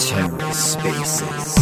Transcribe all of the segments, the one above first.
TerraSpaces.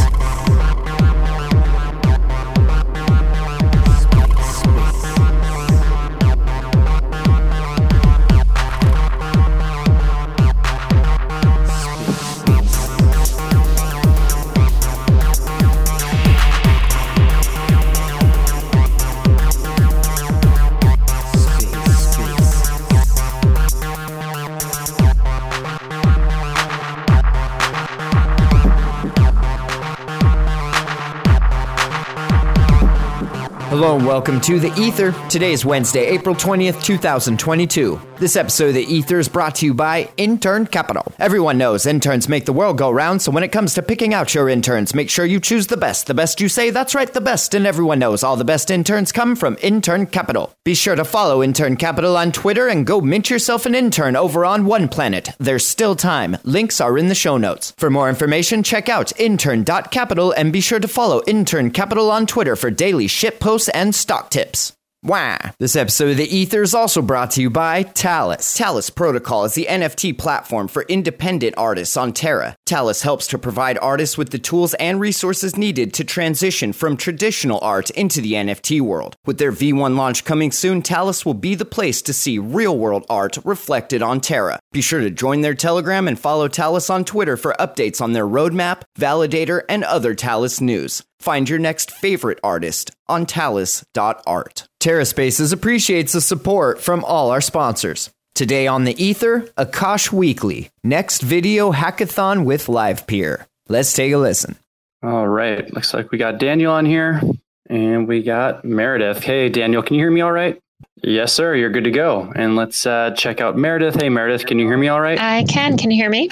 Hello and welcome to The Ether. Today is Wednesday, April 20th, 2022. This episode of The Ether is brought to you by Intern Capital. Everyone knows interns make the world go round, so when it comes to picking out your interns, make sure you choose the best. The best you say, that's right, the best, and everyone knows all the best interns come from Intern Capital. Be sure to follow Intern Capital on Twitter and go mint yourself an intern over on One Planet. There's still time. Links are in the show notes. For more information, check out intern.capital and be sure to follow Intern Capital on Twitter for daily shit posts and stock tips. Wow. This episode of The Ether is also brought to you by Talis. Talis Protocol is the NFT platform for independent artists on Terra. Talis helps to provide artists with the tools and resources needed to transition from traditional art into the NFT world. With their V1 launch coming soon, Talis will be the place to see real world art reflected on Terra. Be sure to join their Telegram and follow Talis on Twitter for updates on their roadmap, validator, and other Talis news. Find your next favorite artist on talis.art. TerraSpaces appreciates the support from all our sponsors. Today on the Ether, Akash Weekly. Next video hackathon with LivePeer. Let's take a listen. All right. Looks like we got Daniel on here and we got Meredith. Hey, Daniel, can you hear me all right? Yes, sir. You're good to go. And let's uh, check out Meredith. Hey, Meredith, can you hear me all right? I can. Can you hear me?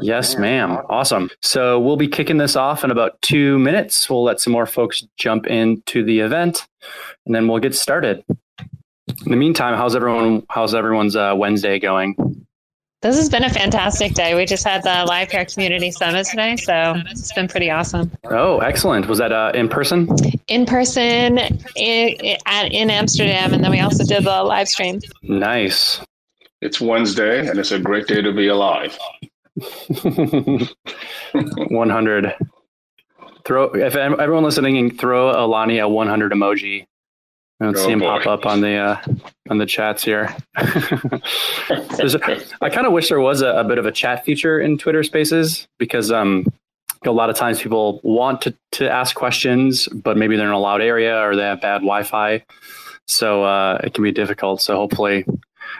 Yes, ma'am. Awesome. So we'll be kicking this off in about two minutes. We'll let some more folks jump into the event, and then we'll get started. In the meantime, how's everyone? How's everyone's uh, Wednesday going? This has been a fantastic day. We just had the Livepeer Community Summit today, so it's been pretty awesome. Oh, excellent. Was that uh, in person? In person in, in Amsterdam, and then we also did the live stream. Nice. It's Wednesday, and it's a great day to be alive. 100. Throw if everyone listening throw Alani a 100 emoji. I don't Oh, see him boy. pop up on the uh, on the chats here. A, I kind of wish there was a, a bit of a chat feature in Twitter Spaces because um, a lot of times people want to, to ask questions, but maybe they're in a loud area or they have bad Wi-Fi, so uh, it can be difficult. So hopefully,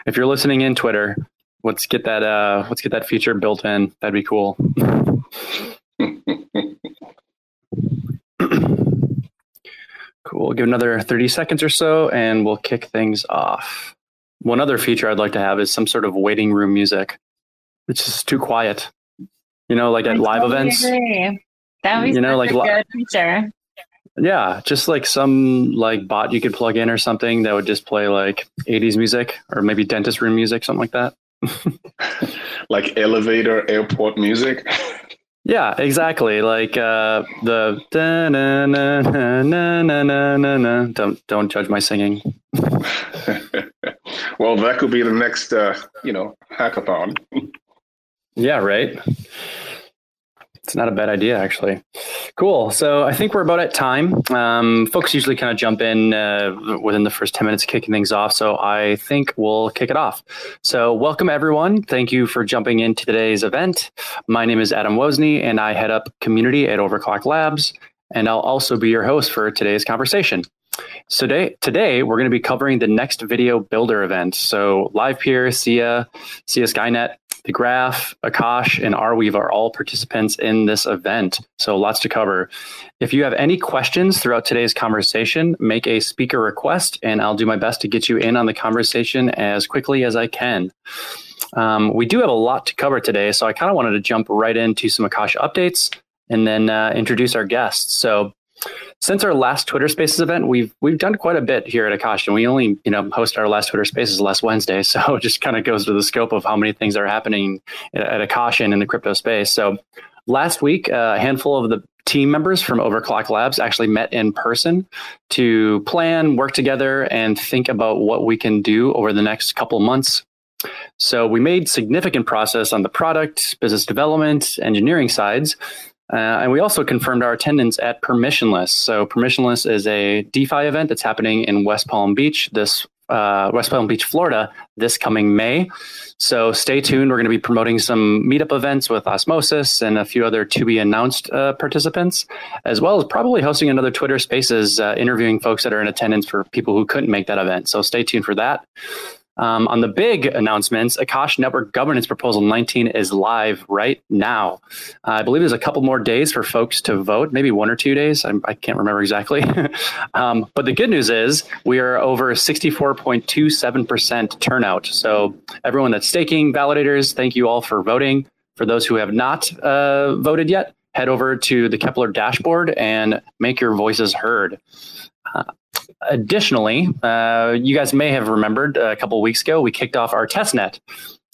if you're listening in Twitter, let's get that uh, let's get that feature built in. That'd be cool. Cool. We'll give another 30 seconds or so and we'll kick things off. One other feature I'd like to have is some sort of waiting room music. It's just too quiet. You know, like at live events. That would be You know, such like a li- good feature. Yeah, just like some like bot you could plug in or something that would just play like 80s music or maybe dentist room music, something like that. like elevator airport music. Yeah, exactly. Like uh, the da, na, na, na, na, na, na, na. don't don't judge my singing. well, that could be the next, uh, you know, hackathon. yeah, right. It's not a bad idea, actually. Cool. So I think we're about at time. Um, folks usually kind of jump in uh, within the first 10 minutes of kicking things off. So I think we'll kick it off. So, welcome everyone. Thank you for jumping into today's event. My name is Adam Wozney, and I head up community at Overclock Labs. And I'll also be your host for today's conversation. So today, today we're going to be covering the next video builder event. So Live LivePeer, SIA, SIA Skynet, the Graph, Akash, and Arweave are all participants in this event. So lots to cover. If you have any questions throughout today's conversation, make a speaker request, and I'll do my best to get you in on the conversation as quickly as I can. Um, we do have a lot to cover today, so I kind of wanted to jump right into some Akash updates and then uh, introduce our guests. So since our last Twitter Spaces event, we've we've done quite a bit here at Akash, and we only you know host our last Twitter Spaces last Wednesday, so it just kind of goes to the scope of how many things are happening at, Akash and in the crypto space. So last week, uh, a handful of the team members from Overclock Labs actually met in person to plan, work together, and think about what we can do over the next couple months. So we made significant process on the product, business development, engineering sides. Uh, and we also confirmed our attendance at Permissionless. So Permissionless is a DeFi event that's happening in West Palm Beach this uh, West Palm Beach, Florida, this coming May. So stay tuned. We're going to be promoting some meetup events with Osmosis and a few other to be announced uh, participants, as well as probably hosting another Twitter Spaces, uh, interviewing folks that are in attendance for people who couldn't make that event. So stay tuned for that. Um, on the big announcements, Akash Network Governance Proposal 19 is live right now. Uh, I believe there's a couple more days for folks to vote, maybe one or two days. I, I can't remember exactly. um, but the good news is we are over 64.27% turnout. So everyone that's staking, validators, thank you all for voting. For those who have not uh, voted yet, head over to the Keplr dashboard and make your voices heard. Uh, additionally, uh, you guys may have remembered a couple weeks ago, we kicked off our testnet.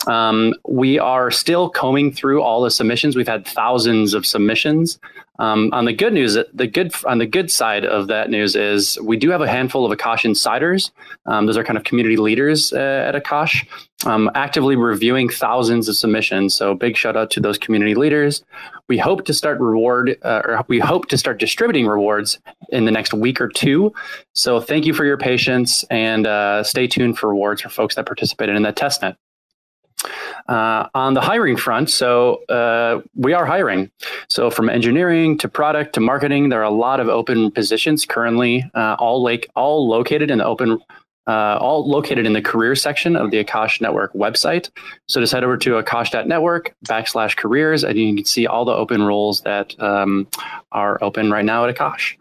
Um, we are still combing through all the submissions. We've had thousands of submissions. Um, on the good news, the good on the good side of that news is we do have a handful of Akash insiders. Um, those are kind of community leaders uh, at Akash, um, actively reviewing thousands of submissions. So big shout out to those community leaders. We hope to start reward, uh, or we hope to start distributing rewards in the next week or two. So thank you for your patience and uh, stay tuned for rewards for folks that participated in that testnet. Uh, on the hiring front, so uh, we are hiring. So from engineering to product to marketing, there are a lot of open positions currently, uh, all like all located in the open uh, all located in the career section of the Akash Network website. So just head over to akash.network backslash careers, and you can see all the open roles that um, are open right now at Akash.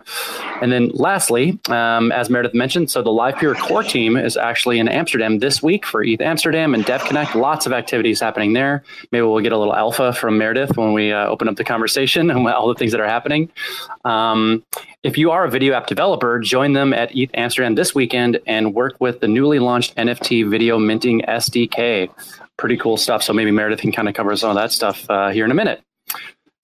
And then lastly, um, as Meredith mentioned, so the Livepeer core team is actually in Amsterdam this week for ETH Amsterdam and DevConnect. Lots of activities happening there. Maybe we'll get a little alpha from Meredith when we uh, open up the conversation and all the things that are happening. Um, if you are a video app developer, join them at ETH Amsterdam this weekend and work with the newly launched NFT video minting SDK. Pretty cool stuff. So maybe Meredith can kind of cover some of that stuff uh, here in a minute.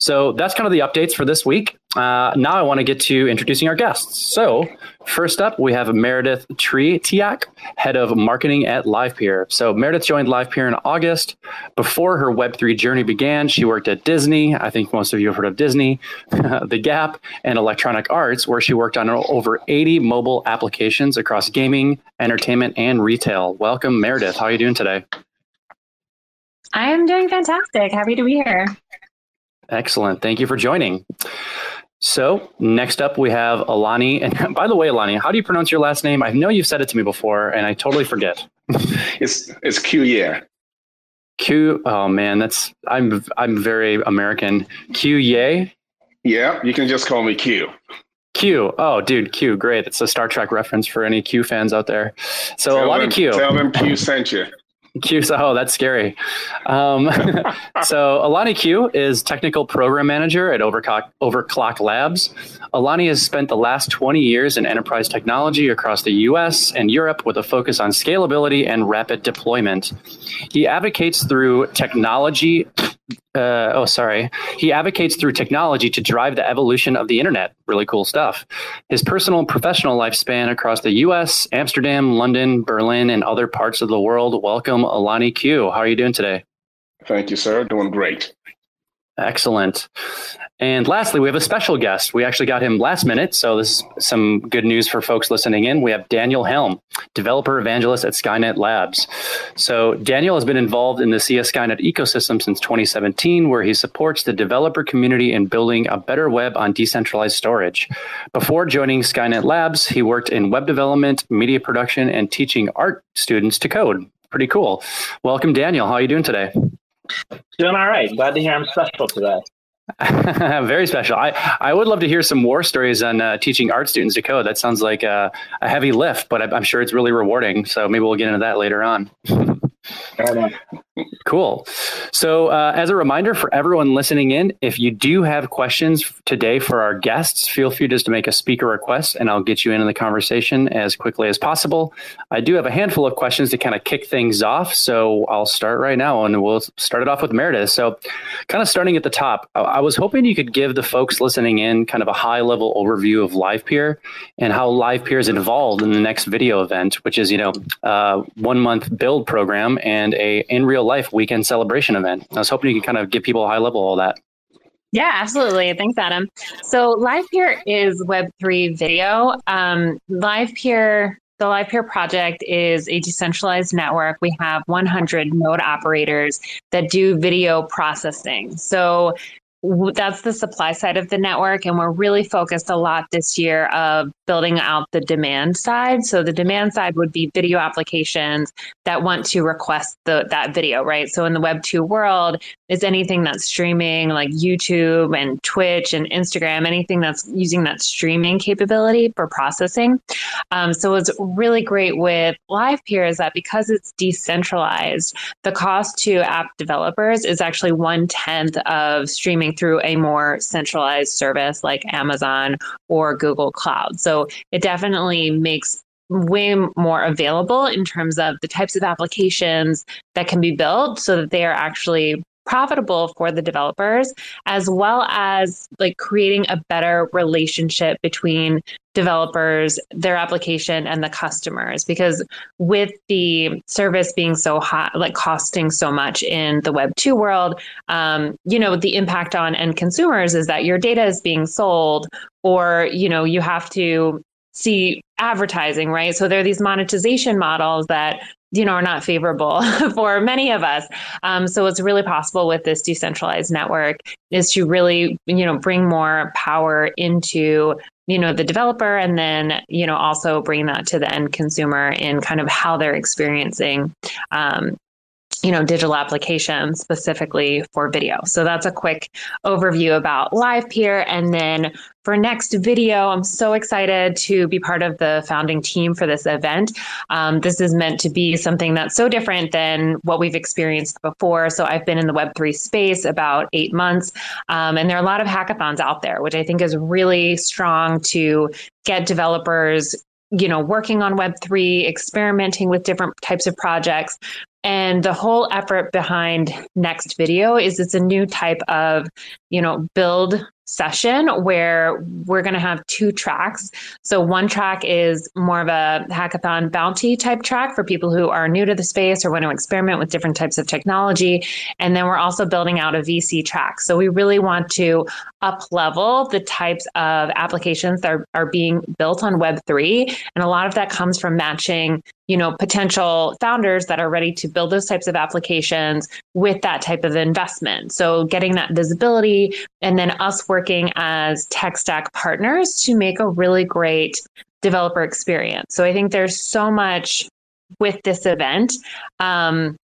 So that's kind of the updates for this week. Uh, now I want to get to introducing our guests. So first up, we have Meredith Tretiak, head of marketing at Livepeer. So Meredith joined Livepeer in August. Before her Web3 journey began, she worked at Disney. I think most of you have heard of Disney, The Gap, and Electronic Arts, where she worked on over 80 mobile applications across gaming, entertainment, and retail. Welcome, Meredith. How are you doing today? I am doing fantastic. Happy to be here. Excellent. Thank you for joining. So next up we have Alani. And by the way, Alani, how do you pronounce your last name? I know you've said it to me before, and I totally forget. it's it's Q yeah. Q. Oh man, that's I'm I'm very American. Q Yay. Yeah, you can just call me Q. Q. Oh, dude, Q. Great. It's a Star Trek reference for any Q fans out there. So tell Alani them, Q. Tell them Q sent you. Q, oh, that's scary. Um, so Alani Q is technical program manager at Overclock, Overclock Labs. Alani has spent the last 20 years in enterprise technology across the US and Europe with a focus on scalability and rapid deployment. He advocates through technology uh, oh, sorry. He advocates through technology to drive the evolution of the internet. Really cool stuff. His personal and professional lifespan across the US, Amsterdam, London, Berlin, and other parts of the world. Welcome, Alani Q. How are you doing today? Thank you, sir. Doing great. Excellent. And lastly, we have a special guest. We actually got him last minute, so this is some good news for folks listening in. We have Daniel Helm, developer evangelist at Skynet Labs. So Daniel has been involved in the Sia Skynet ecosystem since 2017, where he supports the developer community in building a better web on decentralized storage. Before joining Skynet Labs, he worked in web development, media production, and teaching art students to code. Pretty cool. Welcome, Daniel. How are you doing today? Doing all right. Glad to hear I'm special today. Very special. I, I would love to hear some war stories on uh, teaching art students to code. That sounds like a, a heavy lift, but I, am sure it's really rewarding. So maybe we'll get into that later on. Cool. So, uh, as a reminder for everyone listening in, if you do have questions today for our guests, feel free just to make a speaker request and I'll get you into the conversation as quickly as possible. I do have a handful of questions to kind of kick things off. So, I'll start right now and we'll start it off with Meredith. So, kind of starting at the top, I was hoping you could give the folks listening in kind of a high level overview of LivePeer and how LivePeer is involved in the next video event, which is, you know, uh, one month build program and a in real life weekend celebration event. I was hoping you could kind of give people a high level of all that. Yeah, absolutely. Thanks, Adam. So LivePeer is Web3 video. Um, LivePeer, the LivePeer project is a decentralized network. We have 100 node operators that do video processing. So that's the supply side of the network and we're really focused a lot this year of building out the demand side. So the demand side would be video applications that want to request the, that video right? So in the web 2 world is anything that's streaming like youtube and twitch and instagram anything that's using that streaming capability for processing. Um, so what's really great with LivePeer is that because it's decentralized the cost to app developers is actually one tenth of streaming through a more centralized service like Amazon or Google Cloud. So it definitely makes way more available in terms of the types of applications that can be built so that they are actually profitable for the developers as well as like creating a better relationship between developers their application and the customers. Because with the service being so hot like costing so much in the web 2 world um, you know the impact on end consumers is that your data is being sold or you know you have to see advertising right? So there are these monetization models that you know, are not favorable for many of us. Um, so what's really possible with this decentralized network is to really, you know, bring more power into, you know, the developer and then, you know, also bring that to the end consumer in kind of how they're experiencing um, you know digital applications specifically for video. So that's a quick overview about LivePeer and then for next video i'm so excited to be part of the founding team for this event. Um, this is meant to be something that's so different than what we've experienced before. So i've been in the web3 space about eight months um, and there are a lot of hackathons out there which i think is really strong to get developers you know working on web3 experimenting with different types of projects and the whole effort behind next video is it's a new type of you know build session where we're going to have two tracks. So, one track is more of a hackathon bounty type track for people who are new to the space or want to experiment with different types of technology. And then we're also building out a VC track. So, we really want to up level the types of applications that are, are being built on Web3. And a lot of that comes from matching you know potential founders that are ready to build those types of applications with that type of investment. So getting that visibility and then us working as tech stack partners to make a really great developer experience. So i think there's so much with this event um,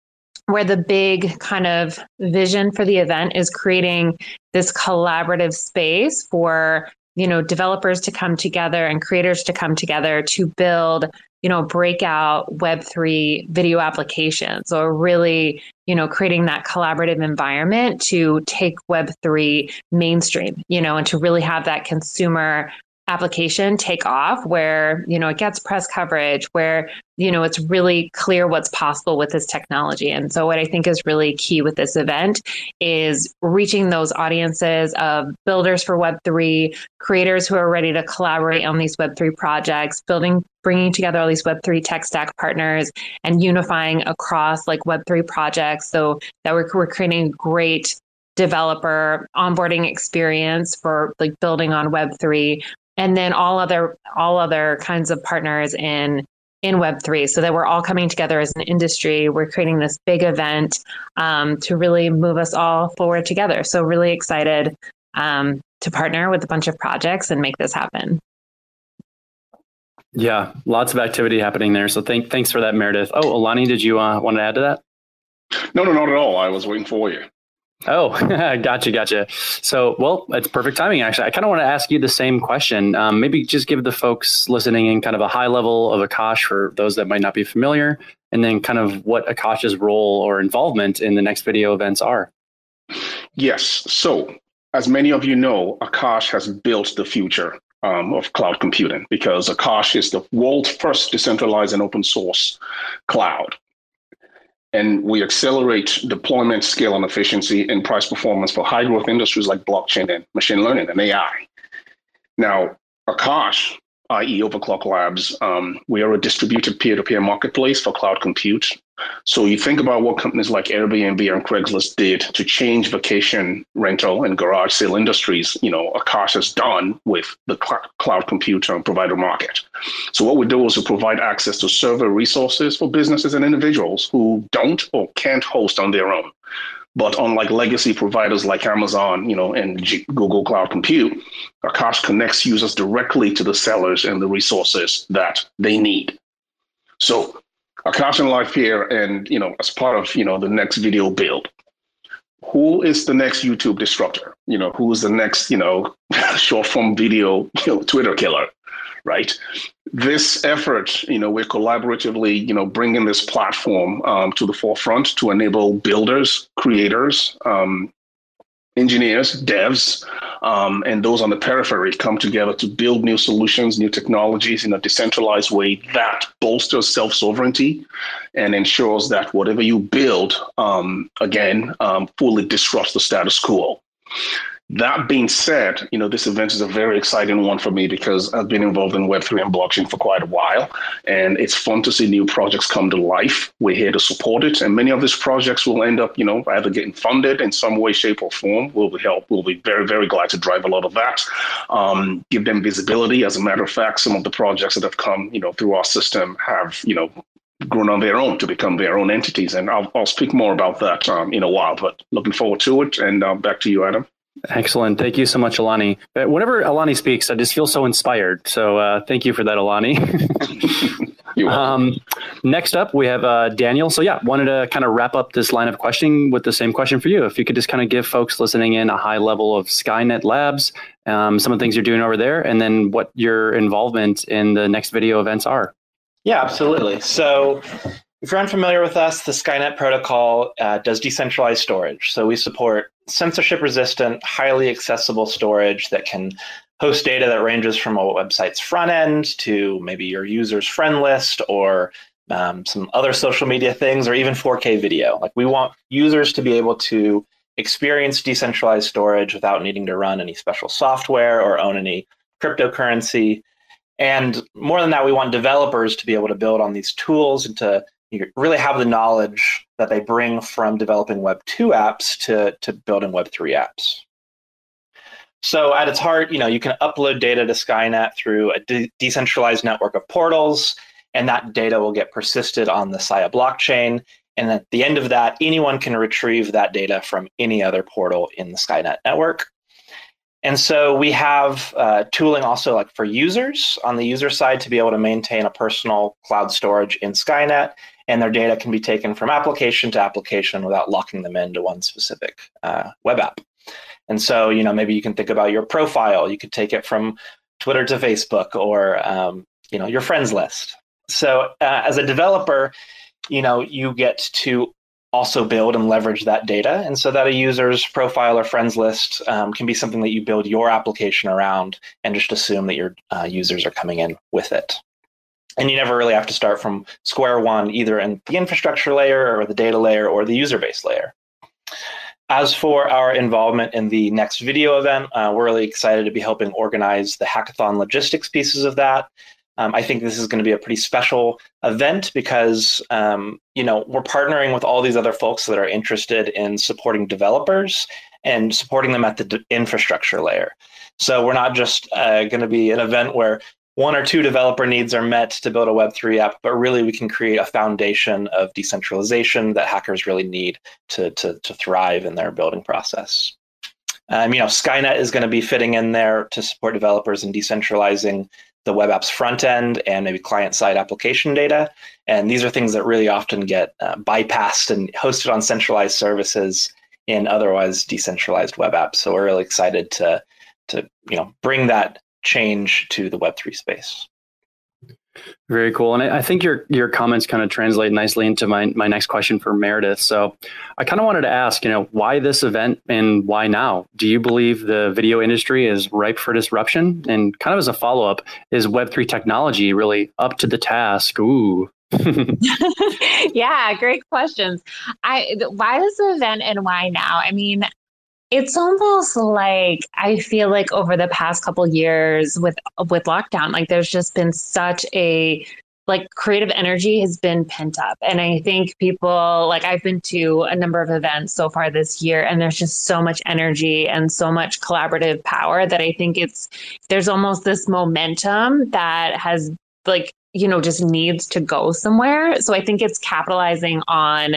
where the big kind of vision for the event is creating this collaborative space for you know developers to come together and creators to come together to build you know, breakout Web3 video applications or really, you know, creating that collaborative environment to take Web3 mainstream, you know, and to really have that consumer application take off where you know it gets press coverage where you know it's really clear what's possible with this technology. And so what i think is really key with this event is reaching those audiences of builders for web3 creators who are ready to collaborate on these web3 projects building bringing together all these web3 tech stack partners and unifying across like web3 projects so that we're, we're creating great developer onboarding experience for like building on web3 and then all other all other kinds of partners in in web3 so that we're all coming together as an industry. We're creating this big event um, to really move us all forward together. So really excited um, to partner with a bunch of projects and make this happen. Yeah lots of activity happening there. So thank, thanks for that meredith. Oh alani did you uh, want to add to that? No no not at all. I was waiting for you Oh, gotcha, gotcha. So, well, it's perfect timing. Actually, I kind of want to ask you the same question. Um, maybe just give the folks listening in kind of a high level of Akash for those that might not be familiar, and then kind of what Akash's role or involvement in the next video events are. Yes. So, as many of you know, Akash has built the future um, of cloud computing because Akash is the world's first decentralized and open source cloud and we accelerate deployment, scale, and efficiency and price performance for high growth industries like blockchain and machine learning and AI. Now, Akash, i.e., Overclock Labs, um, we are a distributed peer to peer marketplace for cloud compute so you think about what companies like Airbnb and Craigslist did to change vacation rental and garage sale industries. You know, Akash has done with the cl- cloud computer and provider market. So what we do is we provide access to server resources for businesses and individuals who don't or can't host on their own. But unlike legacy providers like Amazon, you know, and G- Google Cloud Compute, Akash connects users directly to the sellers and the resources that they need. So Akash and Livepeer, and you know, as part of you know the next video build, who is the next YouTube disruptor? You know, who is the next you know short form video you know, Twitter killer? Right. This effort, you know, we're collaboratively, you know, bringing this platform um, to the forefront to enable builders, creators, um, engineers, devs, um, and those on the periphery come together to build new solutions, new technologies in a decentralized way that bolsters self sovereignty and ensures that whatever you build, um, again, um, fully disrupts the status quo. That being said, you know, this event is a very exciting one for me because I've been involved in Web3 and blockchain for quite a while. And it's fun to see new projects come to life. We're here to support it. And many of these projects will end up, you know, either getting funded in some way, shape, or form. We'll be help. We'll be very, very glad to drive a lot of that. Um, give them visibility. As a matter of fact, some of the projects that have come, you know, through our system have, you know, grown on their own to become their own entities. And I'll, I'll speak more about that um, in a while, but looking forward to it. And uh, back to you, Adam. Excellent. Thank you so much, Alani. Uh, whenever Alani speaks, I just feel so inspired. So uh, thank you for that, Alani. um, next up, we have uh, Daniel. So, yeah, wanted to kind of wrap up this line of questioning with the same question for you. If you could just kind of give folks listening in a high level of Skynet Labs, um, some of the things you're doing over there, and then what your involvement in the next video events are. Yeah, absolutely. So, if you're unfamiliar with us, the Skynet protocol uh, does decentralized storage. So we support censorship resistant, highly accessible storage that can host data that ranges from a website's front end to maybe your user's friend list or um, some other social media things or even 4K video. Like we want users to be able to experience decentralized storage without needing to run any special software or own any cryptocurrency. And more than that, we want developers to be able to build on these tools and to you really have the knowledge that they bring from developing Web 2 apps to, to building Web 3 apps. So at its heart, you know, you can upload data to Skynet through a de- decentralized network of portals, and that data will get persisted on the Sia blockchain. And at the end of that, anyone can retrieve that data from any other portal in the Skynet network. And so we have uh, tooling also like for users on the user side to be able to maintain a personal cloud storage in Skynet and their data can be taken from application to application without locking them into one specific uh, web app. And so, you know, maybe you can think about your profile. You could take it from Twitter to Facebook or, um, you know, your friends list. So, uh, as a developer, you know, you get to also build and leverage that data. And so that a user's profile or friends list um, can be something that you build your application around and just assume that your uh, users are coming in with it. And you never really have to start from square one either in the infrastructure layer or the data layer or the user base layer. As for our involvement in the next video event uh, we're really excited to be helping organize the hackathon logistics pieces of that um, i think this is going to be a pretty special event because um, you know we're partnering with all these other folks that are interested in supporting developers and supporting them at the d- infrastructure layer so we're not just uh, going to be an event where one or two developer needs are met to build a Web3 app, but really we can create a foundation of decentralization that hackers really need to, to, to thrive in their building process. Um, you know, Skynet is going to be fitting in there to support developers in decentralizing the web app's front end and maybe client side application data. And these are things that really often get uh, bypassed and hosted on centralized services in otherwise decentralized web apps. So we're really excited to to you know bring that change to the Web3 space. Very cool. And I, I think your your comments kind of translate nicely into my, my next question for Meredith. So I kind of wanted to ask, you know, why this event and why now? Do you believe the video industry is ripe for disruption? And kind of as a follow up, is Web3 technology really up to the task? Ooh. yeah, great questions. I why this event and why now? I mean, it's almost like I feel like over the past couple years with with lockdown, like there's just been such a like creative energy has been pent up. And I think people like I've been to a number of events so far this year and there's just so much energy and so much collaborative power that I think it's there's almost this momentum that has like you know just needs to go somewhere. So I think it's capitalizing on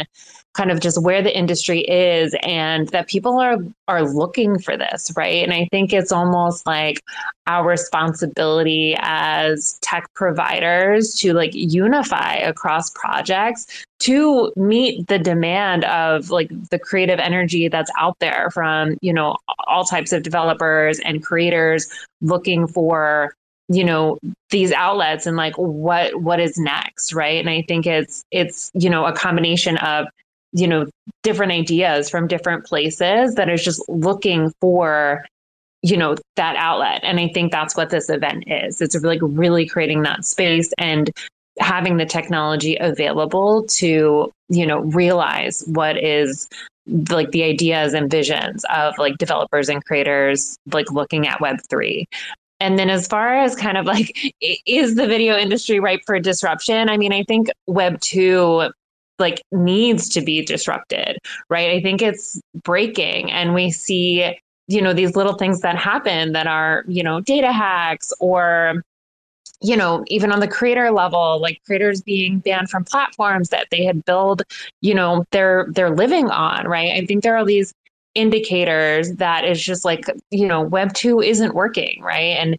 kind of just where the industry is and that people are are looking for this right? And i think it's almost like our responsibility as tech providers to like unify across projects to meet the demand of like the creative energy that's out there from you know all types of developers and creators looking for you know these outlets and like what what is next right? And i think it's it's you know a combination of you know different ideas from different places that is just looking for you know that outlet. And i think that's what this event is. It's like really creating that space and having the technology available to you know realize what is like the ideas and visions of like developers and creators like looking at web 3 and then as far as kind of like is the video industry ripe for disruption? I mean i think web 2 like needs to be disrupted, right? I think it's breaking and we see, you know, these little things that happen that are, you know, data hacks or you know, even on the creator level, like creators being banned from platforms that they had built, you know, their their living on, right? I think there are all these indicators that is just like, you know, web 2 isn't working, right? And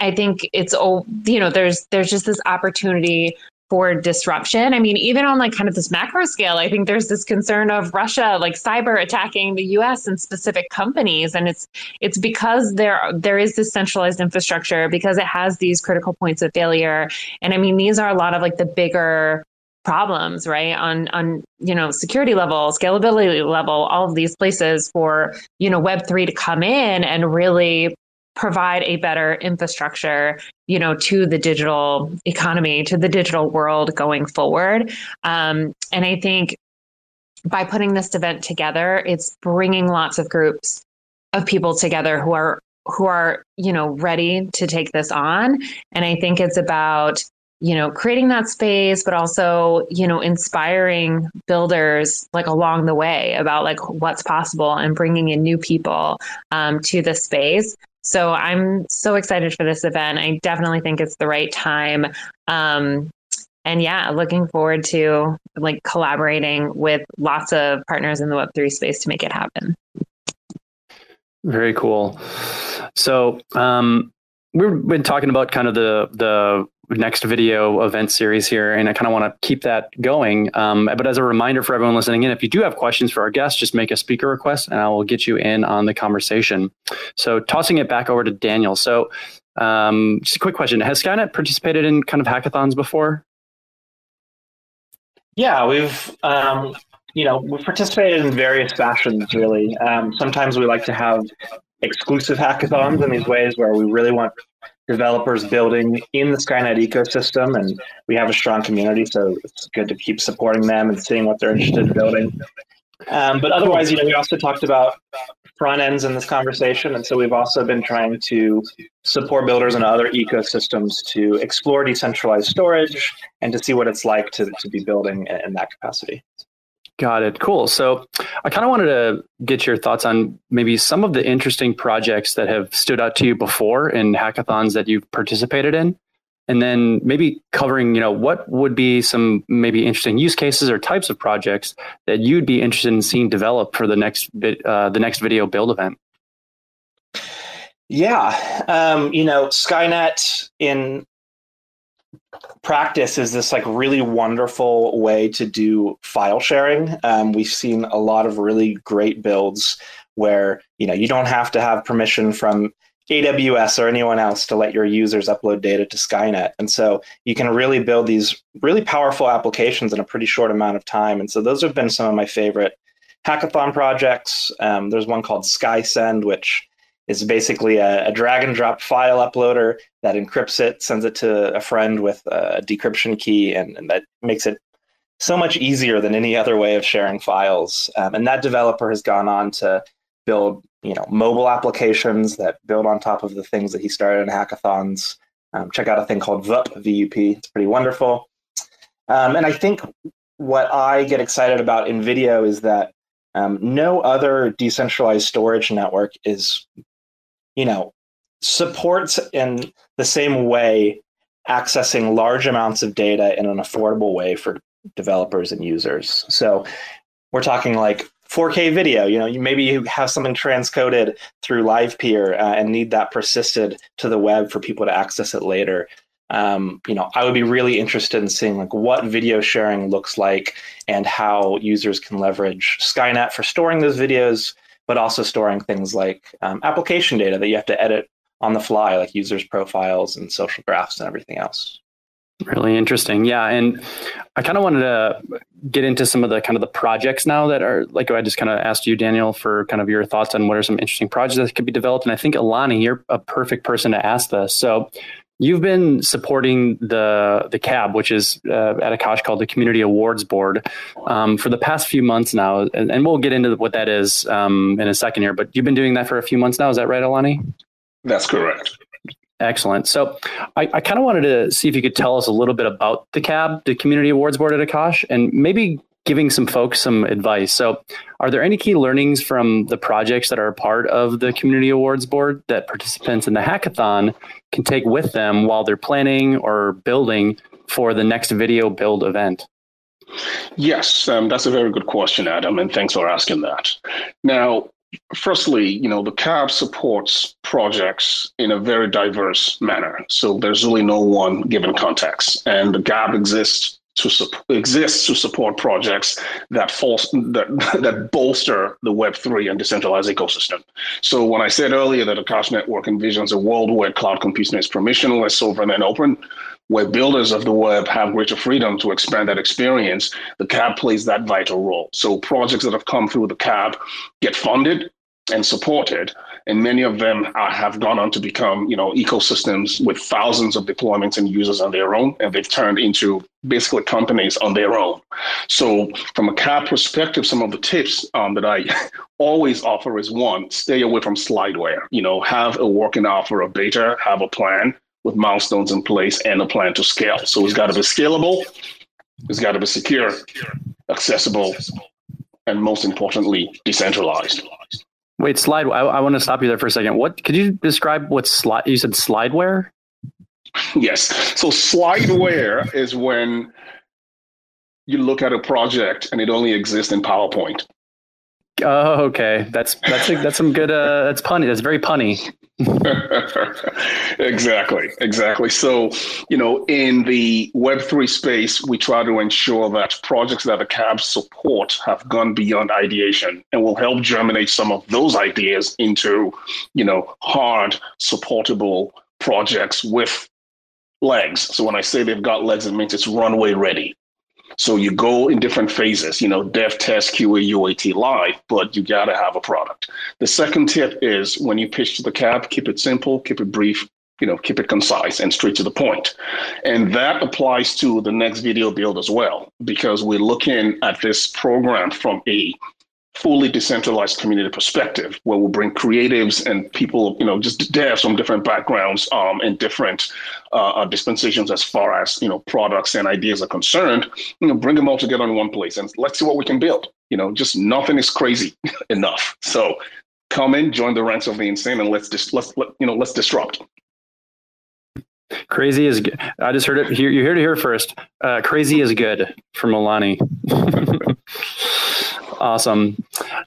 I think it's oh, you know, there's there's just this opportunity for disruption. I mean, even on like kind of this macro scale, I think there's this concern of Russia like cyber attacking the US and specific companies. And it's it's because there there is this centralized infrastructure, because it has these critical points of failure. And I mean, these are a lot of like the bigger problems right on on you know security level scalability level all of these places for you know web3 to come in and really provide a better infrastructure you know to the digital economy to the digital world going forward. Um, and i think by putting this event together it's bringing lots of groups of people together who are who are you know ready to take this on. And i think it's about you know creating that space but also you know inspiring builders like along the way about like what's possible and bringing in new people um, to the space so I'm so excited for this event. I definitely think it's the right time. Um, and yeah, looking forward to like collaborating with lots of partners in the Web3 space to make it happen. Very cool. So um, we've been talking about kind of the the next video event series here, and I kind of want to keep that going. Um, but as a reminder for everyone listening in, if you do have questions for our guests, just make a speaker request, and I will get you in on the conversation. So, tossing it back over to Daniel. So, um, just a quick question: Has Skynet participated in kind of hackathons before? Yeah, we've um, you know we've participated in various fashions. Really, um, sometimes we like to have exclusive hackathons in these ways where we really want developers building in the Skynet ecosystem, and we have a strong community, so it's good to keep supporting them and seeing what they're interested in building. Um, but otherwise, you know, we also talked about front ends in this conversation, and so we've also been trying to support builders in other ecosystems to explore decentralized storage and to see what it's like to, to be building in that capacity. Got it. Cool. So I kind of wanted to get your thoughts on maybe some of the interesting projects that have stood out to you before in hackathons that you've participated in. And then maybe covering, you know, what would be some maybe interesting use cases or types of projects that you'd be interested in seeing develop for the next bit, uh, the next video build event. Yeah, um, you know, Skynet in practice is this like really wonderful way to do file sharing. Um, we've seen a lot of really great builds where you know you don't have to have permission from AWS or anyone else to let your users upload data to Skynet. And so you can really build these really powerful applications in a pretty short amount of time. And so those have been some of my favorite hackathon projects. Um, there's one called SkySend, which is basically a, a, drag and drop file uploader that encrypts it, sends it to a friend with a decryption key, and, and that makes it so much easier than any other way of sharing files. Um, and that developer has gone on to build, you know, mobile applications that build on top of the things that he started in hackathons. Um, check out a thing called VUP, VUP. It's pretty wonderful. Um, and I think what I get excited about in video is that um, no other decentralized storage network is you know, supports in the same way accessing large amounts of data in an affordable way for developers and users. So we're talking like 4K video. You know, maybe you have something transcoded through LivePeer uh, and need that persisted to the web for people to access it later. Um, you know, I would be really interested in seeing like what video sharing looks like and how users can leverage Skynet for storing those videos, but also storing things like um, application data that you have to edit on the fly, like users' profiles and social graphs and everything else. Really interesting. Yeah. And I kind of wanted to get into some of the kind of the projects now that are like I just kind of asked you, Daniel, for kind of your thoughts on what are some interesting projects that could be developed. And I think Alani, you're a perfect person to ask this. So You've been supporting the the CAB, which is uh, at Akash called the Community Awards Board, um, for the past few months now, and, and we'll get into what that is um, in a second here. But you've been doing that for a few months now. Is that right, Alani? That's correct. Excellent. So I, I kind of wanted to see if you could tell us a little bit about the CAB, the Community Awards Board at Akash, and maybe giving some folks some advice. So, are there any key learnings from the projects that are part of the Community Awards Board that participants in the hackathon can take with them while they're planning or building for the next video build event? Yes, um, that's a very good question, Adam, and thanks for asking that. Now, firstly, you know, the CAB supports projects in a very diverse manner. So there's really no one given context. And the CAB exists to su- exists to support projects that, false, that that bolster the Web three and decentralized ecosystem. So when I said earlier that the Akash Network envisions a world where cloud computing is permissionless, sovereign, and open, where builders of the web have greater freedom to expand that experience, the CAB plays that vital role. So projects that have come through the CAB get funded and supported and many of them are, have gone on to become you know ecosystems with thousands of deployments and users on their own and they've turned into basically companies on their own. So from a CAB perspective some of the tips um, that i always offer is one stay away from slideware. You know have a working offer of beta have a plan with milestones in place and a plan to scale. So it's got to be scalable it's got to be secure accessible and most importantly decentralized Wait, slide. I, I, want to stop you there for a second. What could you describe what slide? You said slideware. Yes. So slideware is when you look at a project and it only exists in PowerPoint. Oh, okay. That's that's that's some good. Uh, that's punny. That's very punny. exactly, exactly. So, you know, in the Web3 space, we try to ensure that projects that the CAB support have gone beyond ideation and will help germinate some of those ideas into, you know, hard, supportable projects with legs. So when I say they've got legs, it means it's runway ready. So you go in different phases, you know, dev, test, QA, UAT, live, but you got to have a product. The second tip is when you pitch to the CAB, keep it simple, keep it brief, you know, keep it concise and straight to the point. And that applies to the next video build as well, because we're looking at this program from a fully decentralized community perspective where we'll bring creatives and people, you know, just devs from different backgrounds um, and different uh, uh, dispensations as far as, you know, products and ideas are concerned, you know, bring them all together in one place and let's see what we can build. You know, just nothing is crazy enough. So come in, join the ranks of the insane and let's just, let's, let, you know, let's disrupt. Crazy is good. I just heard it here. You heard it here first. Uh, crazy is good from Alani. awesome.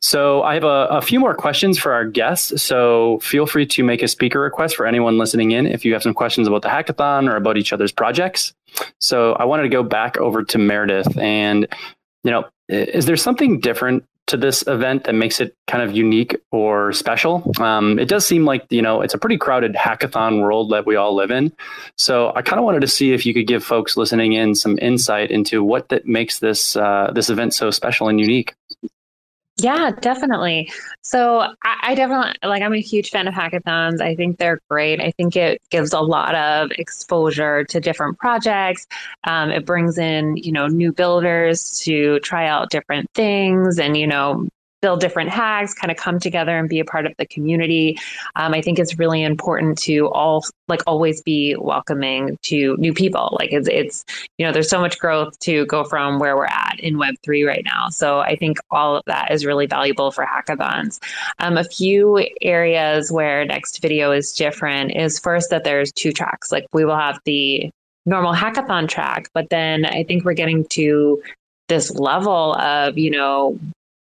So I have a, a, few more questions for our guests. So feel free to make a speaker request for anyone listening in if you have some questions about the hackathon or about each other's projects. So I wanted to go back over to Meredith and, you know, is there something different to this event that makes it kind of unique or special. Um, it does seem like you know it's a pretty crowded hackathon world that we all live in. So I kind of wanted to see if you could give folks listening in some insight into what that makes this uh, this event so special and unique. Yeah, definitely. So I, I, definitely like I'm a huge fan of hackathons. I think they're great. I think it gives a lot of exposure to different projects. Um, it brings in, you know, new builders to try out different things and, you know, build different hacks, kind of come together and be a part of the community. Um, I think it's really important to all like always be welcoming to new people. Like it's it's you know there's so much growth to go from where we're at in Web three right now. So I think all of that is really valuable for hackathons. Um, a few areas where next video is different is first that there's two tracks. Like we will have the normal hackathon track, but then I think we're getting to this level of you know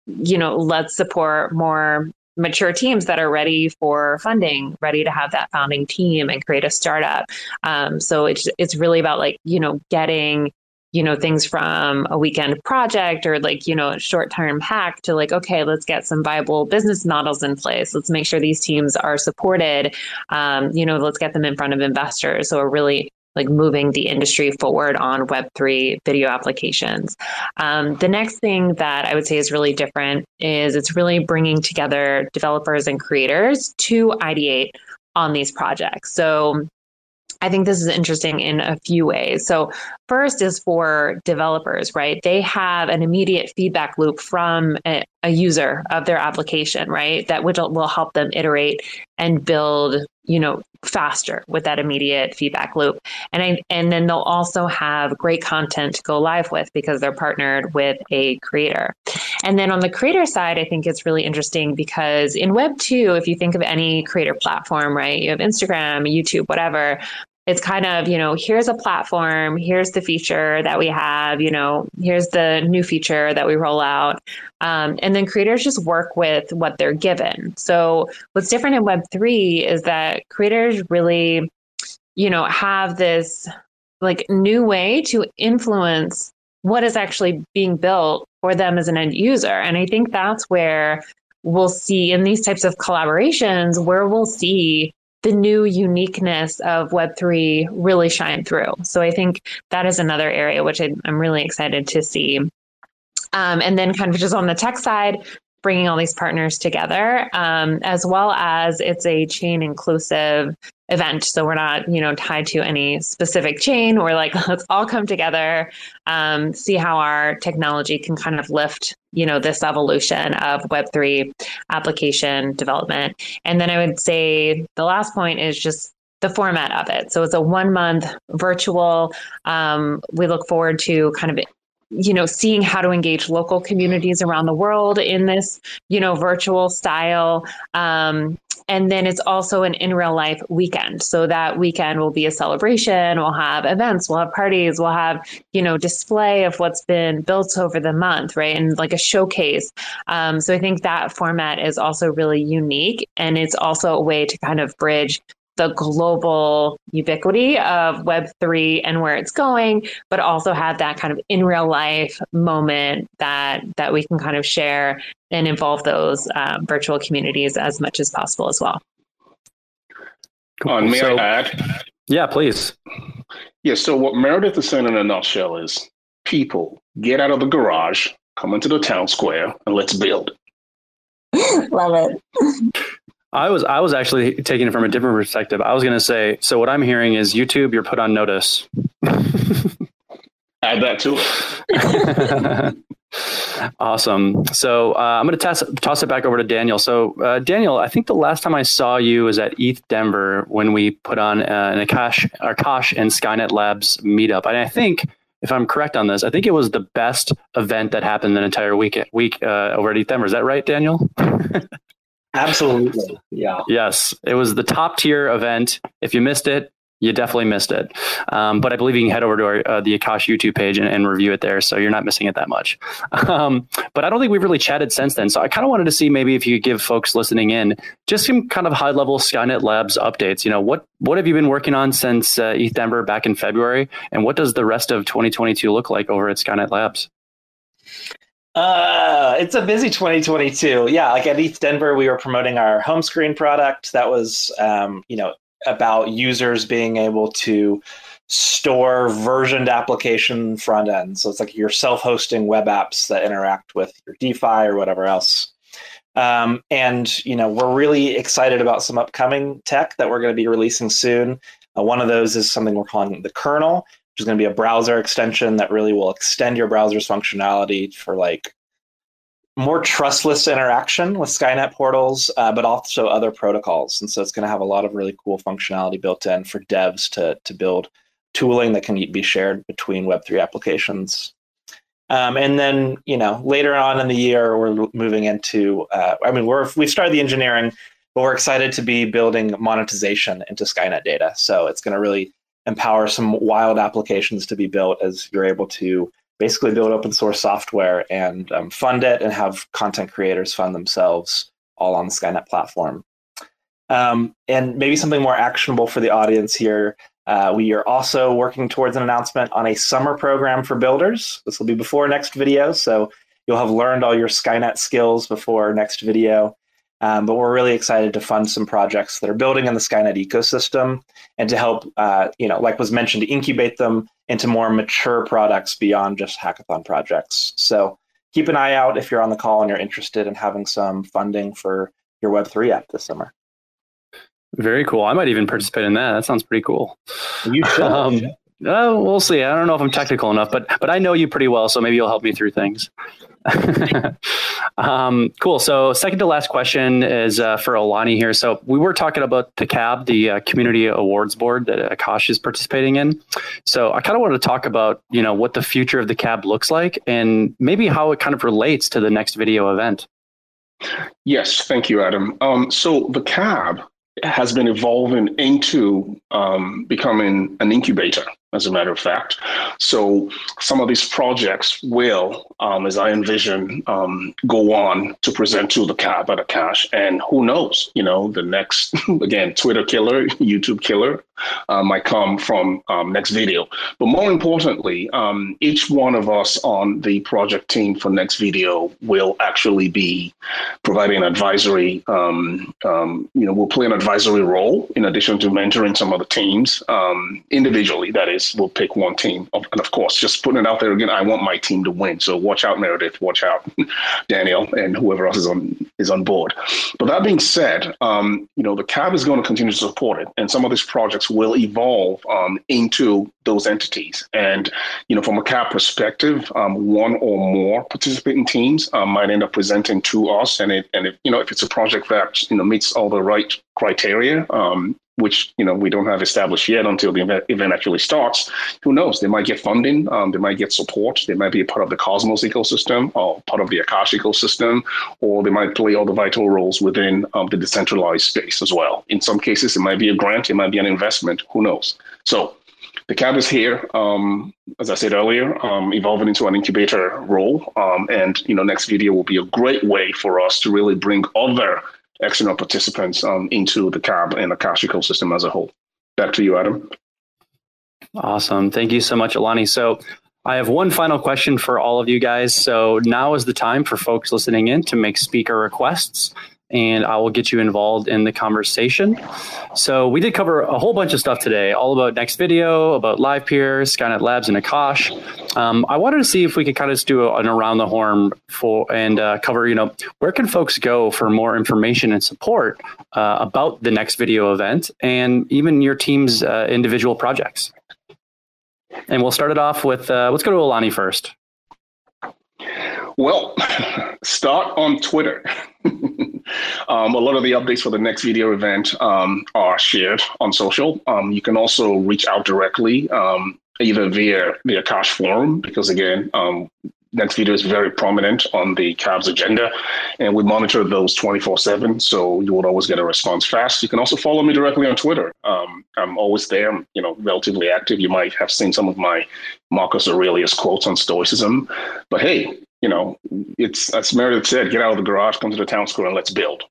you know, let's support more mature teams that are ready for funding, ready to have that founding team and create a startup. Um, so it's it's really about like you know getting you know things from a weekend project or like you know short term hack to like okay let's get some viable business models in place. Let's make sure these teams are supported. Um, you know let's get them in front of investors. So we're really like moving the industry forward on Web3 video applications. Um, the next thing that I would say is really different is it's really bringing together developers and creators to ideate on these projects. So I think this is interesting in a few ways. So, first is for developers, right? They have an immediate feedback loop from a, a user of their application, right? That which will help them iterate and build, you know, faster with that immediate feedback loop. And I, and then they'll also have great content to go live with because they're partnered with a creator. And then on the creator side, I think it's really interesting because in Web 2, if you think of any creator platform, right? You have Instagram, YouTube, whatever, it's kind of you know here's a platform here's the feature that we have you know here's the new feature that we roll out. Um, and then creators just work with what they're given. So what's different in web3 is that creators really you know have this like new way to influence what is actually being built for them as an end user. And i think that's where we'll see in these types of collaborations where we'll see the new uniqueness of Web3 really shine through. So I think that is another area which I, am really excited to see. Um, and then, kind of just on the tech side, bringing all these partners together, um, as well as it's a chain inclusive event. So we're not, you know, tied to any specific chain. We're like, let's all come together, um, see how our technology can kind of lift, you know, this evolution of Web3 application development. And then I would say the last point is just the format of it. So it's a one month virtual. Um, we look forward to kind of you know seeing how to engage local communities around the world in this you know virtual style. Um, and then it's also an in real life weekend. So that weekend will be a celebration. We'll have events. We'll have parties. We'll have you know display of what's been built over the month right? And like a showcase. Um, so i think that format is also really unique. And it's also a way to kind of bridge the global ubiquity of Web3 and where it's going, but also have that kind of in real life moment that that we can kind of share and involve those um, virtual communities as much as possible as well. Cool. Uh, may so, I add? Yeah, please. Yeah, so what Meredith is saying in a nutshell is people get out of the garage, come into the town square, and let's build. Love it. I was I was actually taking it from a different perspective. I was going to say, so what I'm hearing is YouTube, you're put on notice. Add that to it. awesome. So uh, I'm going to toss, toss it back over to Daniel. So uh, Daniel, I think the last time I saw you was at ETH Denver when we put on uh, an Akash, Akash and Skynet Labs meetup, and I think. If I'm correct on this, I think it was the best event that happened an entire week week uh, over at ETH Denver. Is that right, Daniel? Absolutely. Yeah. Yes. It was the top tier event. If you missed it, you definitely missed it. Um, but I believe you can head over to our, uh, the Akash YouTube page and, and, review it there, so you're not missing it that much. Um, but I don't think we've really chatted since then. So I kind of wanted to see maybe if you could give folks listening in just some kind of high level Skynet Labs updates. You know, what what have you been working on since uh, ETH Denver back in February, and what does the rest of 2022 look like over at Skynet Labs? Uh, it's a busy 2022. Yeah, like at ETH Denver, we were promoting our home screen product. That was, um, you know, about users being able to store versioned application front ends. So it's like your self-hosting web apps that interact with your DeFi or whatever else. Um, and you know we're really excited about some upcoming tech that we're going to be releasing soon. Uh, one of those is something we're calling the kernel, which is going to be a browser extension that really will extend your browser's functionality for like more trustless interaction with Skynet portals, uh, but also other protocols. And so it's going to have a lot of really cool functionality built in for devs to, to build tooling that can be shared between Web3 applications. Um, and then, you know, later on in the year, we're moving into, uh, I mean, we're, we've started the engineering, but we're excited to be building monetization into Skynet data. So it's going to really empower some wild applications to be built as you're able to basically build open source software and um, fund it and have content creators fund themselves all on the Skynet platform. Um, and maybe something more actionable for the audience here. Uh, we are also working towards an announcement on a summer program for builders. This will be before next video, so you'll have learned all your Skynet skills before next video. Um, but we're really excited to fund some projects that are building in the Skynet ecosystem and to help, uh, you know, like was mentioned, to incubate them into more mature products beyond just hackathon projects. So keep an eye out if you're on the call and you're interested in having some funding for your Web3 app this summer. Very cool. I might even participate in that. That sounds pretty cool. You should. Um, uh, we'll see. I don't know if I'm technical enough, but but I know you pretty well, so maybe you'll help me through things. um, cool. So, second to last question is uh, for Alani here. So, we were talking about the CAB, the uh, Community Awards Board that Akash is participating in. So, I kind of wanted to talk about you know what the future of the CAB looks like, and maybe how it kind of relates to the next video event. Yes, thank you, Adam. Um, so, the CAB has been evolving into um, becoming an incubator as a matter of fact. So some of these projects will, um, as I envision, um, go on to present to the CAB at Akash. And who knows, you know, the next, again, Twitter killer, YouTube killer uh, might come from um, next video. But more importantly, um, each one of us on the project team for next video will actually be providing an advisory, um, um, you know, we'll play an advisory role in addition to mentoring some of the teams individually, that is we'll pick one team. And of course, just putting it out there again, I want my team to win. So watch out, Meredith. Watch out, Daniel, and whoever else is on is on board. But that being said, um, you know the CAB is going to continue to support it, and some of these projects will evolve um, into those entities. And you know, from a CAB perspective, um, one or more participating teams um, might end up presenting to us, and it and if you know if it's a project that you know meets all the right criteria, um, which you know we don't have established yet until the event, actually starts. Who knows? They might get funding, um, they might get support, they might be a part of the Cosmos ecosystem or part of the Akash ecosystem, or they might play all the vital roles within um, the decentralized space as well. In some cases, it might be a grant, it might be an investment. Who knows? So the CAB is here, um, as I said earlier, um, evolving into an incubator role. Um, and you know, next video will be a great way for us to really bring other external participants um, into the CAB and the Akash ecosystem as a whole. Back to you, Adam. Awesome. Thank you so much, Alani. So I have one final question for all of you guys. So now is the time for folks listening in to make speaker requests and I will get you involved in the conversation. So we did cover a whole bunch of stuff today, all about next video, about live Livepeer, Skynet Labs, and Akash. Um, I wanted to see if we could kind of just do an around the horn for and uh, cover, you know, where can folks go for more information and support uh, about the next video event and even your team's uh, individual projects. And we'll start it off with uh, let's go to Alani first. Well, start on Twitter. Um, a lot of the updates for the next video event um, are shared on social. Um, you can also reach out directly, um, either via the Akash forum, because again, um, next video is very prominent on the CAB's agenda, and we monitor those 24 7. So you will always get a response fast. You can also follow me directly on Twitter. Um, I'm always there, I'm, you know, relatively active. You might have seen some of my Marcus Aurelius quotes on Stoicism. But hey, you know, it's as Meredith said, get out of the garage, come to the town square, and let's build.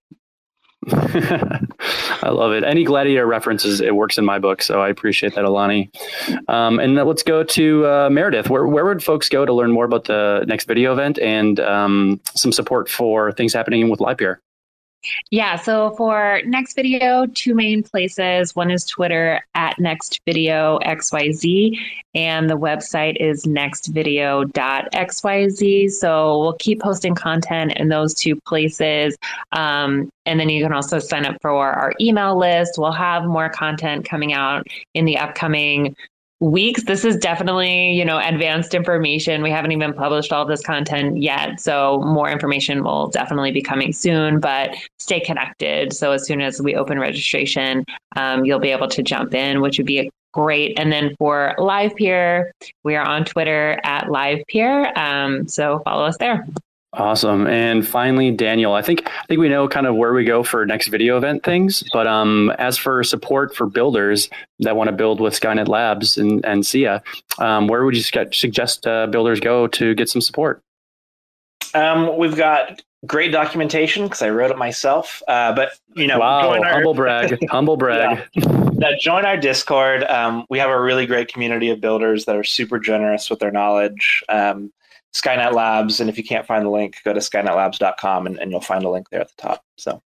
I love it. Any gladiator references, it works in my book. So I appreciate that, Alani. Um, and let's go to uh, Meredith. Where, where would folks go to learn more about the next video event and um, some support for things happening with Livepeer? Yeah, so for next video, two main places. One is Twitter at next video XYZ, and the website is nextvideo.xyz. So we'll keep posting content in those two places. Um, and then you can also sign up for our email list. We'll have more content coming out in the upcoming weeks. This is definitely, you know, advanced information. We haven't even published all this content yet. So more information will definitely be coming soon, but stay connected. So as soon as we open registration, um, you'll be able to jump in, which would be great. And then for Livepeer, we are on Twitter at Livepeer. Um, so follow us there. Awesome. And finally, Daniel, I think I think we know kind of where we go for next video event things. But um, as for support for builders that want to build with Skynet Labs and, and Sia, um, where would you suggest uh, builders go to get some support? Um, we've got great documentation because I wrote it myself. Uh, but you know, wow, our, humble brag, humble brag. Yeah. join our Discord. Um, we have a really great community of builders that are super generous with their knowledge. Um, Skynet Labs. And if you can't find the link, go to skynetlabs.com and, and you'll find a link there at the top. So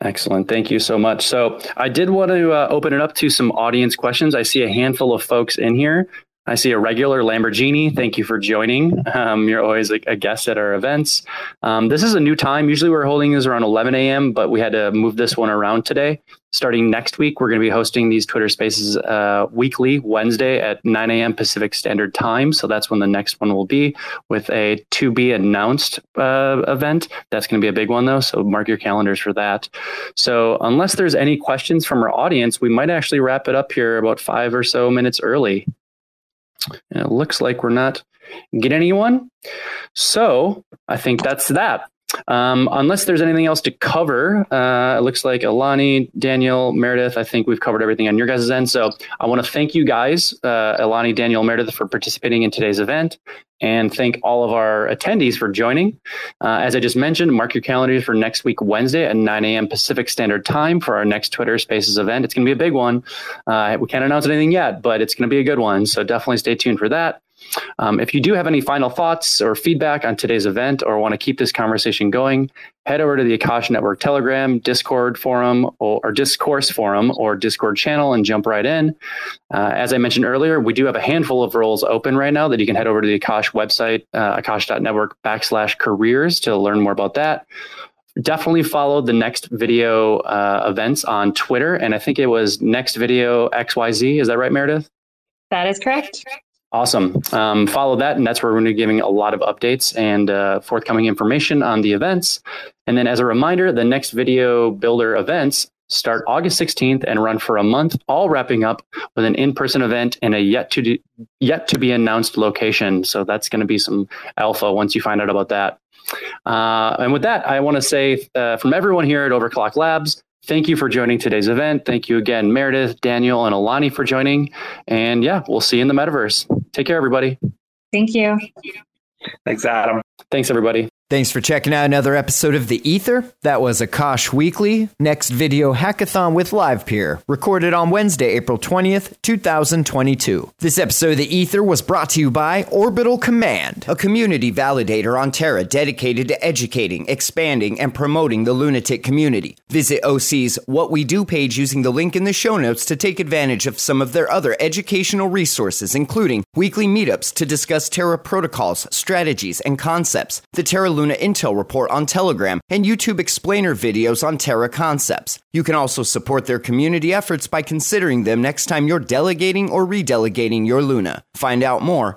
Excellent. Thank you so much. So, I did want to uh, open it up to some audience questions. I see a handful of folks in here. I see a regular Lamborghini. Thank you for joining. Um, you're always a, a, guest at our events. Um, this is a new time. Usually we're holding these around 11 a.m., but we had to move this one around today. Starting next week, we're going to be hosting these Twitter Spaces uh, weekly, Wednesday at 9 a.m. Pacific Standard Time. So that's when the next one will be with a to be announced uh, event. That's going to be a big one, though. So mark your calendars for that. So, unless there's any questions from our audience, we might actually wrap it up here about five or so minutes early. And it looks like we're not getting anyone. So I think that's that. Um, unless there's anything else to cover, uh, it looks like Alani, Daniel, Meredith, I think we've covered everything on your guys' end. So I want to thank you guys, uh, Alani, Daniel, Meredith, for participating in today's event and thank all of our attendees for joining. Uh, as I just mentioned, mark your calendars for next week, Wednesday at 9 a.m. Pacific Standard Time for our next Twitter Spaces event. It's going to be a big one. Uh, we can't announce anything yet, but it's going to be a good one. So definitely stay tuned for that. Um, if you do have any final thoughts or feedback on today's event or want to keep this conversation going, head over to the Akash Network Telegram, Discord forum, or, or Discourse forum, or Discord channel and jump right in. Uh, as I mentioned earlier, we do have a handful of roles open right now that you can head over to the Akash website, uh, akash.network backslash careers to learn more about that definitely follow the next video uh, events on Twitter. And I think it was next video XYZ. Is that right, Meredith? That is correct. Awesome. Um, follow that, and that's where we're going to be giving a lot of updates and uh, forthcoming information on the events. And then, as a reminder, the next video builder events start August 16th and run for a month, all wrapping up with an in-person event in a yet to do, yet to be announced location. So that's going to be some alpha once you find out about that. Uh, and with that, I want to say uh, from everyone here at Overclock Labs, Thank you for joining today's event. Thank you again, Meredith, Daniel, and Alani for joining. And yeah, we'll see you in the metaverse. Take care, everybody. Thank you. Thanks, Adam. Thanks, everybody. Thanks for checking out another episode of The Ether. That was Akash Weekly, next video hackathon with Livepeer, recorded on Wednesday, April 20th, 2022. This episode of The Ether was brought to you by Orbital Command, a community validator on Terra dedicated to educating, expanding, and promoting the lunatic community. Visit OC's What We Do page using the link in the show notes to take advantage of some of their other educational resources, including weekly meetups to discuss Terra protocols, strategies, and concepts, the Terra Luna Intel report on Telegram, and YouTube explainer videos on Terra concepts. You can also support their community efforts by considering them next time you're delegating or redelegating your Luna. Find out more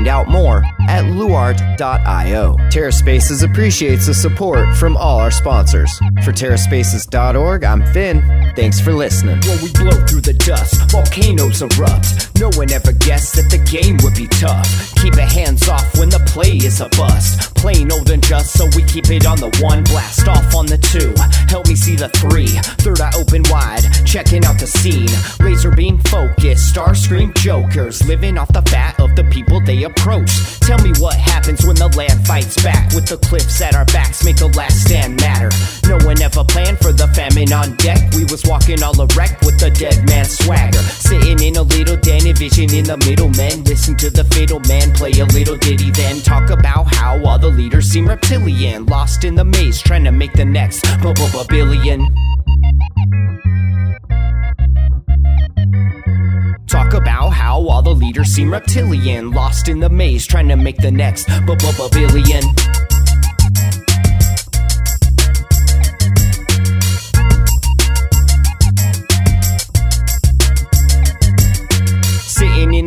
out more at luart.io. TerraSpaces appreciates the support from all our sponsors. For TerraSpaces.org, I'm Finn. Thanks for listening. When we blow through the dust, volcanoes erupt. No one ever guessed that the game would be tough. Keep it hands off when the play is a bust. Plain old and just, so we keep it on the one. Blast off on the two. Help me see the three. Third eye open wide, checking out the scene. Laser beam focus, star scream jokers. Living off the fat of the people they approach. Tell me what happens when the land fights back. With the cliffs at our backs, make the last stand matter. No one ever planned for the famine on deck. We was walking all erect with the dead man swagger. Sitting in a little den, vision in the middle. Men listen to the fatal man play a little ditty, then talk about how all the leaders seem reptilian. Lost in the maze, trying to make the next billion. Talk about how all the leaders seem reptilian. Lost in the maze, trying to make the next billion. Sitting in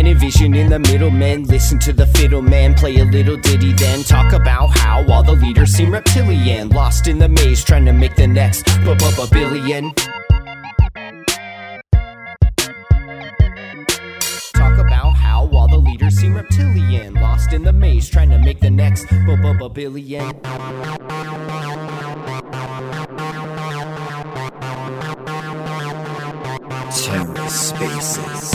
Envision in the middle men. Listen to the fiddle man play a little ditty, then talk about how all the leaders seem reptilian. Lost in the maze, trying to make the next billion. Talk about how all the leaders seem reptilian. Lost in the maze, trying to make the next billion. TerraSpaces.